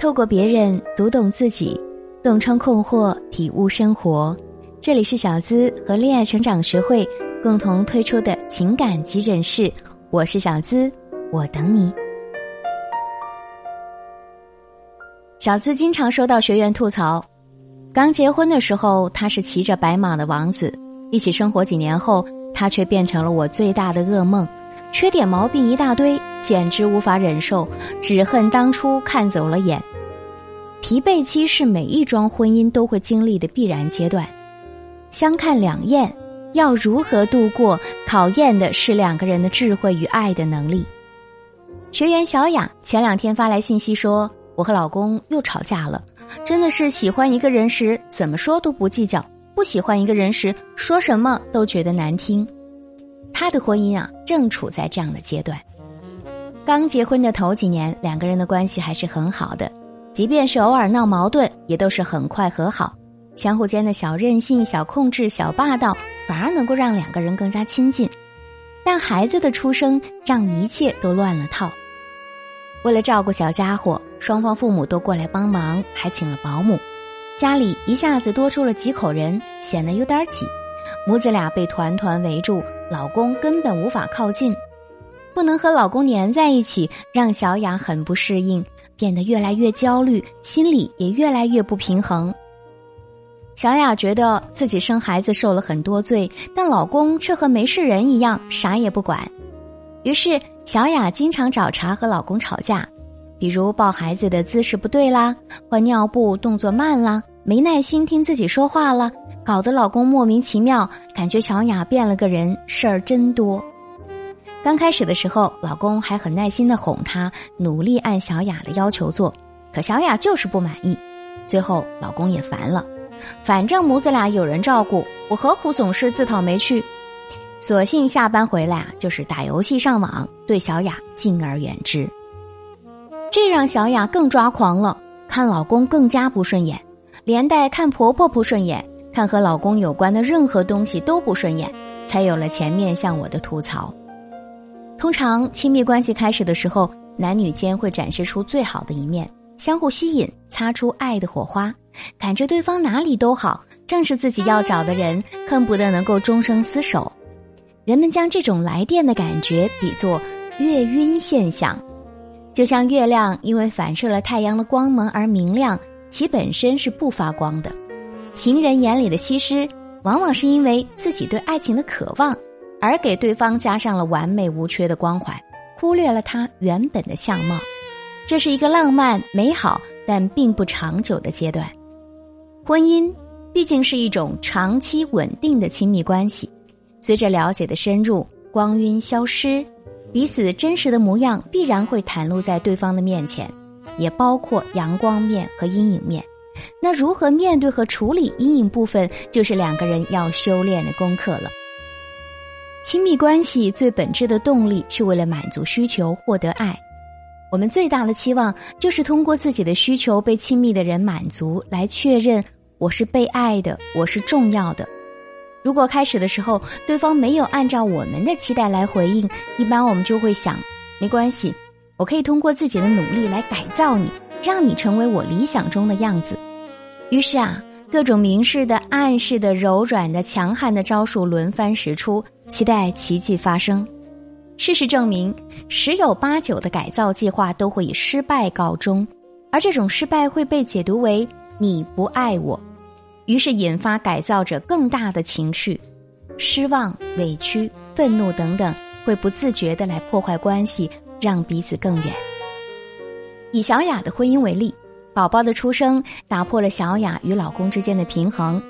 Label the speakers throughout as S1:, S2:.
S1: 透过别人读懂自己，洞穿困惑，体悟生活。这里是小资和恋爱成长学会共同推出的情感急诊室，我是小资，我等你。小资经常收到学员吐槽，刚结婚的时候他是骑着白马的王子，一起生活几年后，他却变成了我最大的噩梦。缺点毛病一大堆，简直无法忍受，只恨当初看走了眼。疲惫期是每一桩婚姻都会经历的必然阶段，相看两厌，要如何度过？考验的是两个人的智慧与爱的能力。学员小雅前两天发来信息说：“我和老公又吵架了，真的是喜欢一个人时怎么说都不计较，不喜欢一个人时说什么都觉得难听。”他的婚姻啊，正处在这样的阶段。刚结婚的头几年，两个人的关系还是很好的，即便是偶尔闹矛盾，也都是很快和好。相互间的小任性、小控制、小霸道，反而能够让两个人更加亲近。但孩子的出生让一切都乱了套。为了照顾小家伙，双方父母都过来帮忙，还请了保姆，家里一下子多出了几口人，显得有点挤。母子俩被团团围住。老公根本无法靠近，不能和老公粘在一起，让小雅很不适应，变得越来越焦虑，心里也越来越不平衡。小雅觉得自己生孩子受了很多罪，但老公却和没事人一样，啥也不管。于是，小雅经常找茬和老公吵架，比如抱孩子的姿势不对啦，换尿布动作慢啦，没耐心听自己说话了。搞得老公莫名其妙，感觉小雅变了个人，事儿真多。刚开始的时候，老公还很耐心的哄她，努力按小雅的要求做，可小雅就是不满意。最后，老公也烦了，反正母子俩有人照顾，我何苦总是自讨没趣？索性下班回来啊，就是打游戏上网，对小雅敬而远之。这让小雅更抓狂了，看老公更加不顺眼，连带看婆婆不顺眼。看和老公有关的任何东西都不顺眼，才有了前面向我的吐槽。通常亲密关系开始的时候，男女间会展示出最好的一面，相互吸引，擦出爱的火花，感觉对方哪里都好，正是自己要找的人，恨不得能够终生厮守。人们将这种来电的感觉比作月晕现象，就像月亮因为反射了太阳的光芒而明亮，其本身是不发光的。情人眼里的西施，往往是因为自己对爱情的渴望，而给对方加上了完美无缺的光环，忽略了他原本的相貌。这是一个浪漫美好但并不长久的阶段。婚姻毕竟是一种长期稳定的亲密关系，随着了解的深入，光晕消失，彼此真实的模样必然会袒露在对方的面前，也包括阳光面和阴影面。那如何面对和处理阴影部分，就是两个人要修炼的功课了。亲密关系最本质的动力是为了满足需求，获得爱。我们最大的期望就是通过自己的需求被亲密的人满足，来确认我是被爱的，我是重要的。如果开始的时候对方没有按照我们的期待来回应，一般我们就会想，没关系，我可以通过自己的努力来改造你，让你成为我理想中的样子。于是啊，各种明示的、暗示的、柔软的、强悍的招数轮番使出，期待奇迹发生。事实证明，十有八九的改造计划都会以失败告终，而这种失败会被解读为你不爱我，于是引发改造者更大的情绪，失望、委屈、愤怒等等，会不自觉的来破坏关系，让彼此更远。以小雅的婚姻为例。宝宝的出生打破了小雅与老公之间的平衡，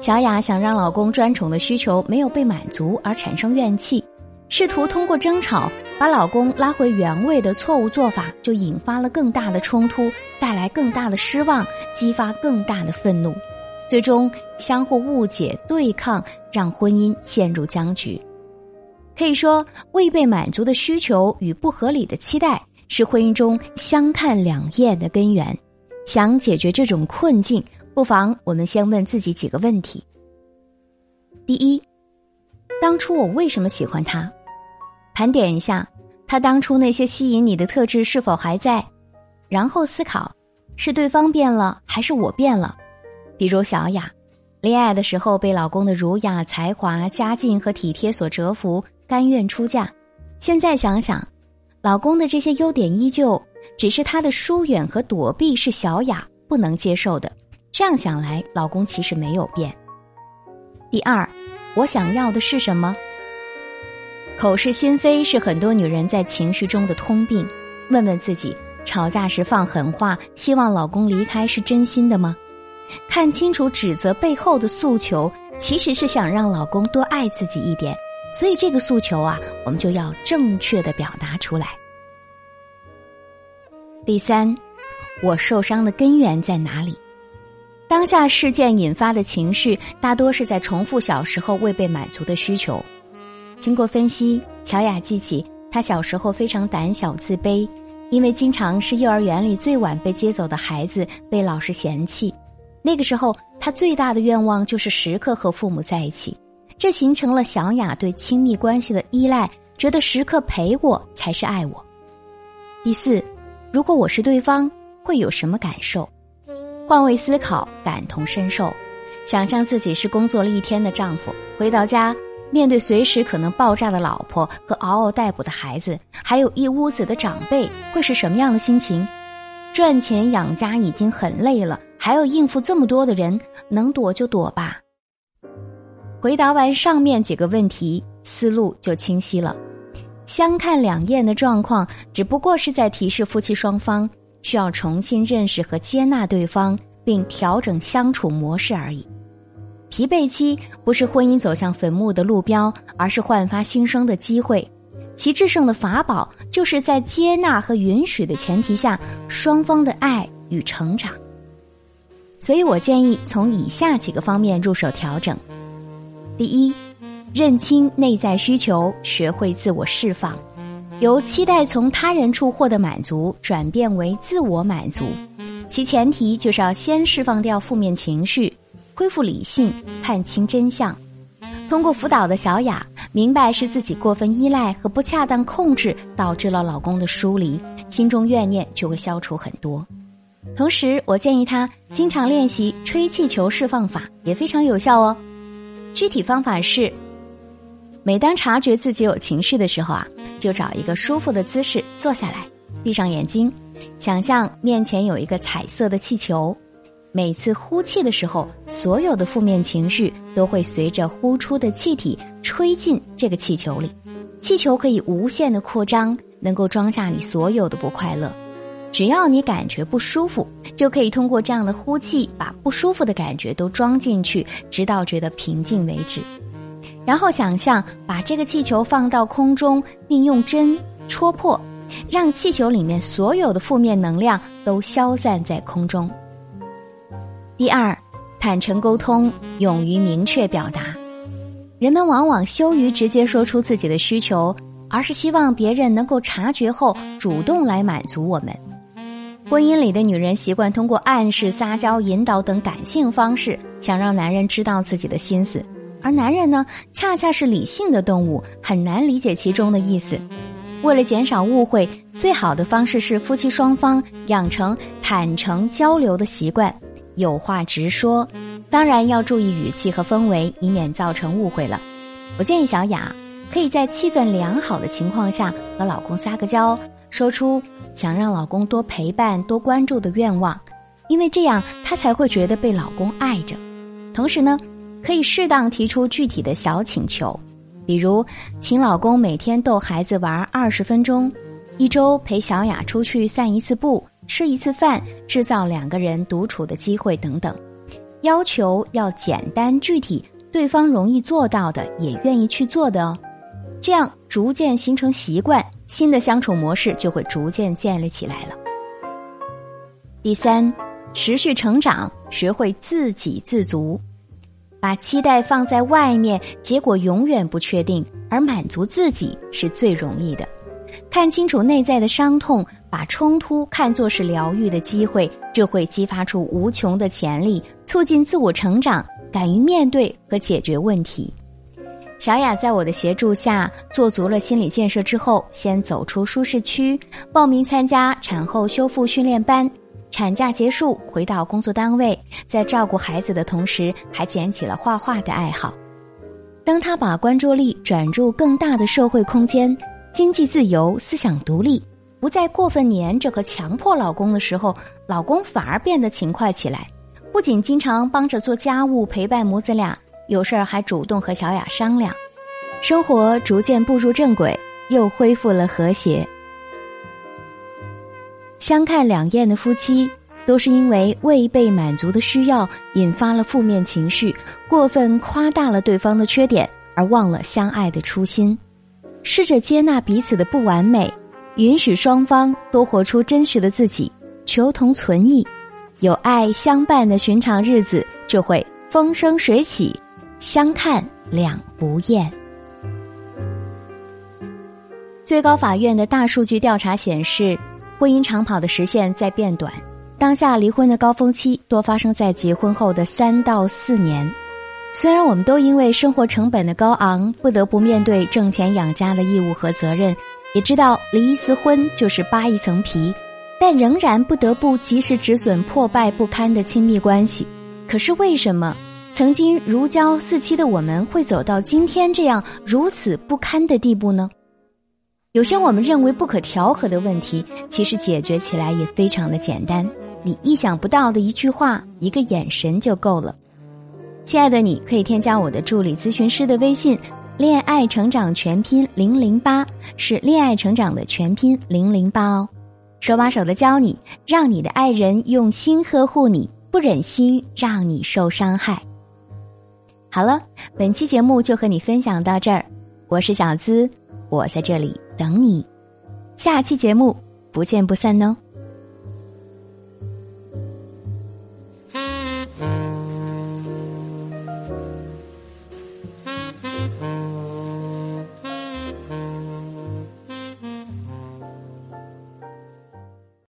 S1: 小雅想让老公专宠的需求没有被满足而产生怨气，试图通过争吵把老公拉回原位的错误做法，就引发了更大的冲突，带来更大的失望，激发更大的愤怒，最终相互误解对抗，让婚姻陷入僵局。可以说，未被满足的需求与不合理的期待是婚姻中相看两厌的根源。想解决这种困境，不妨我们先问自己几个问题。第一，当初我为什么喜欢他？盘点一下他当初那些吸引你的特质是否还在，然后思考是对方变了，还是我变了？比如小雅，恋爱的时候被老公的儒雅、才华、家境和体贴所折服，甘愿出嫁。现在想想，老公的这些优点依旧，只是他的疏远和躲避是小雅不能接受的。这样想来，老公其实没有变。第二，我想要的是什么？口是心非是很多女人在情绪中的通病。问问自己，吵架时放狠话，希望老公离开是真心的吗？看清楚指责背后的诉求，其实是想让老公多爱自己一点。所以这个诉求啊，我们就要正确的表达出来。第三，我受伤的根源在哪里？当下事件引发的情绪，大多是在重复小时候未被满足的需求。经过分析，乔雅记起她小时候非常胆小自卑，因为经常是幼儿园里最晚被接走的孩子，被老师嫌弃。那个时候，她最大的愿望就是时刻和父母在一起，这形成了小雅对亲密关系的依赖，觉得时刻陪我才是爱我。第四，如果我是对方，会有什么感受？换位思考，感同身受，想象自己是工作了一天的丈夫，回到家。面对随时可能爆炸的老婆和嗷嗷待哺的孩子，还有一屋子的长辈，会是什么样的心情？赚钱养家已经很累了，还要应付这么多的人，能躲就躲吧。回答完上面几个问题，思路就清晰了。相看两厌的状况，只不过是在提示夫妻双方需要重新认识和接纳对方，并调整相处模式而已。疲惫期不是婚姻走向坟墓的路标，而是焕发新生的机会。其制胜的法宝，就是在接纳和允许的前提下，双方的爱与成长。所以我建议从以下几个方面入手调整：第一，认清内在需求，学会自我释放，由期待从他人处获得满足转变为自我满足。其前提就是要先释放掉负面情绪。恢复理性，看清真相。通过辅导的小雅明白是自己过分依赖和不恰当控制导致了老公的疏离，心中怨念就会消除很多。同时，我建议她经常练习吹气球释放法，也非常有效哦。具体方法是：每当察觉自己有情绪的时候啊，就找一个舒服的姿势坐下来，闭上眼睛，想象面前有一个彩色的气球。每次呼气的时候，所有的负面情绪都会随着呼出的气体吹进这个气球里。气球可以无限的扩张，能够装下你所有的不快乐。只要你感觉不舒服，就可以通过这样的呼气，把不舒服的感觉都装进去，直到觉得平静为止。然后想象把这个气球放到空中，并用针戳破，让气球里面所有的负面能量都消散在空中。第二，坦诚沟通，勇于明确表达。人们往往羞于直接说出自己的需求，而是希望别人能够察觉后主动来满足我们。婚姻里的女人习惯通过暗示、撒娇、引导等感性方式，想让男人知道自己的心思，而男人呢，恰恰是理性的动物，很难理解其中的意思。为了减少误会，最好的方式是夫妻双方养成坦诚交流的习惯。有话直说，当然要注意语气和氛围，以免造成误会了。我建议小雅可以在气氛良好的情况下和老公撒个娇，说出想让老公多陪伴、多关注的愿望，因为这样她才会觉得被老公爱着。同时呢，可以适当提出具体的小请求，比如请老公每天逗孩子玩二十分钟，一周陪小雅出去散一次步。吃一次饭，制造两个人独处的机会等等，要求要简单具体，对方容易做到的，也愿意去做的哦。这样逐渐形成习惯，新的相处模式就会逐渐建立起来了。第三，持续成长，学会自给自足，把期待放在外面，结果永远不确定，而满足自己是最容易的。看清楚内在的伤痛，把冲突看作是疗愈的机会，这会激发出无穷的潜力，促进自我成长，敢于面对和解决问题。小雅在我的协助下做足了心理建设之后，先走出舒适区，报名参加产后修复训练班，产假结束回到工作单位，在照顾孩子的同时，还捡起了画画的爱好。当她把关注力转入更大的社会空间，经济自由、思想独立，不再过分黏着和强迫老公的时候，老公反而变得勤快起来，不仅经常帮着做家务，陪伴母子俩，有事儿还主动和小雅商量，生活逐渐步入正轨，又恢复了和谐。相看两厌的夫妻，都是因为未被满足的需要引发了负面情绪，过分夸大了对方的缺点，而忘了相爱的初心。试着接纳彼此的不完美，允许双方都活出真实的自己，求同存异，有爱相伴的寻常日子就会风生水起，相看两不厌。最高法院的大数据调查显示。婚姻长跑的时限在变短，当下离婚的高峰期多发生在结婚后的三到四年。虽然我们都因为生活成本的高昂，不得不面对挣钱养家的义务和责任，也知道离一次婚就是扒一层皮，但仍然不得不及时止损破败不堪的亲密关系。可是为什么曾经如胶似漆的我们会走到今天这样如此不堪的地步呢？有些我们认为不可调和的问题，其实解决起来也非常的简单。你意想不到的一句话、一个眼神就够了。亲爱的，你可以添加我的助理咨询师的微信“恋爱成长全拼零零八”，是恋爱成长的全拼零零八哦。手把手的教你，让你的爱人用心呵护你，不忍心让你受伤害。好了，本期节目就和你分享到这儿，我是小资。我在这里等你，下期节目不见不散哦。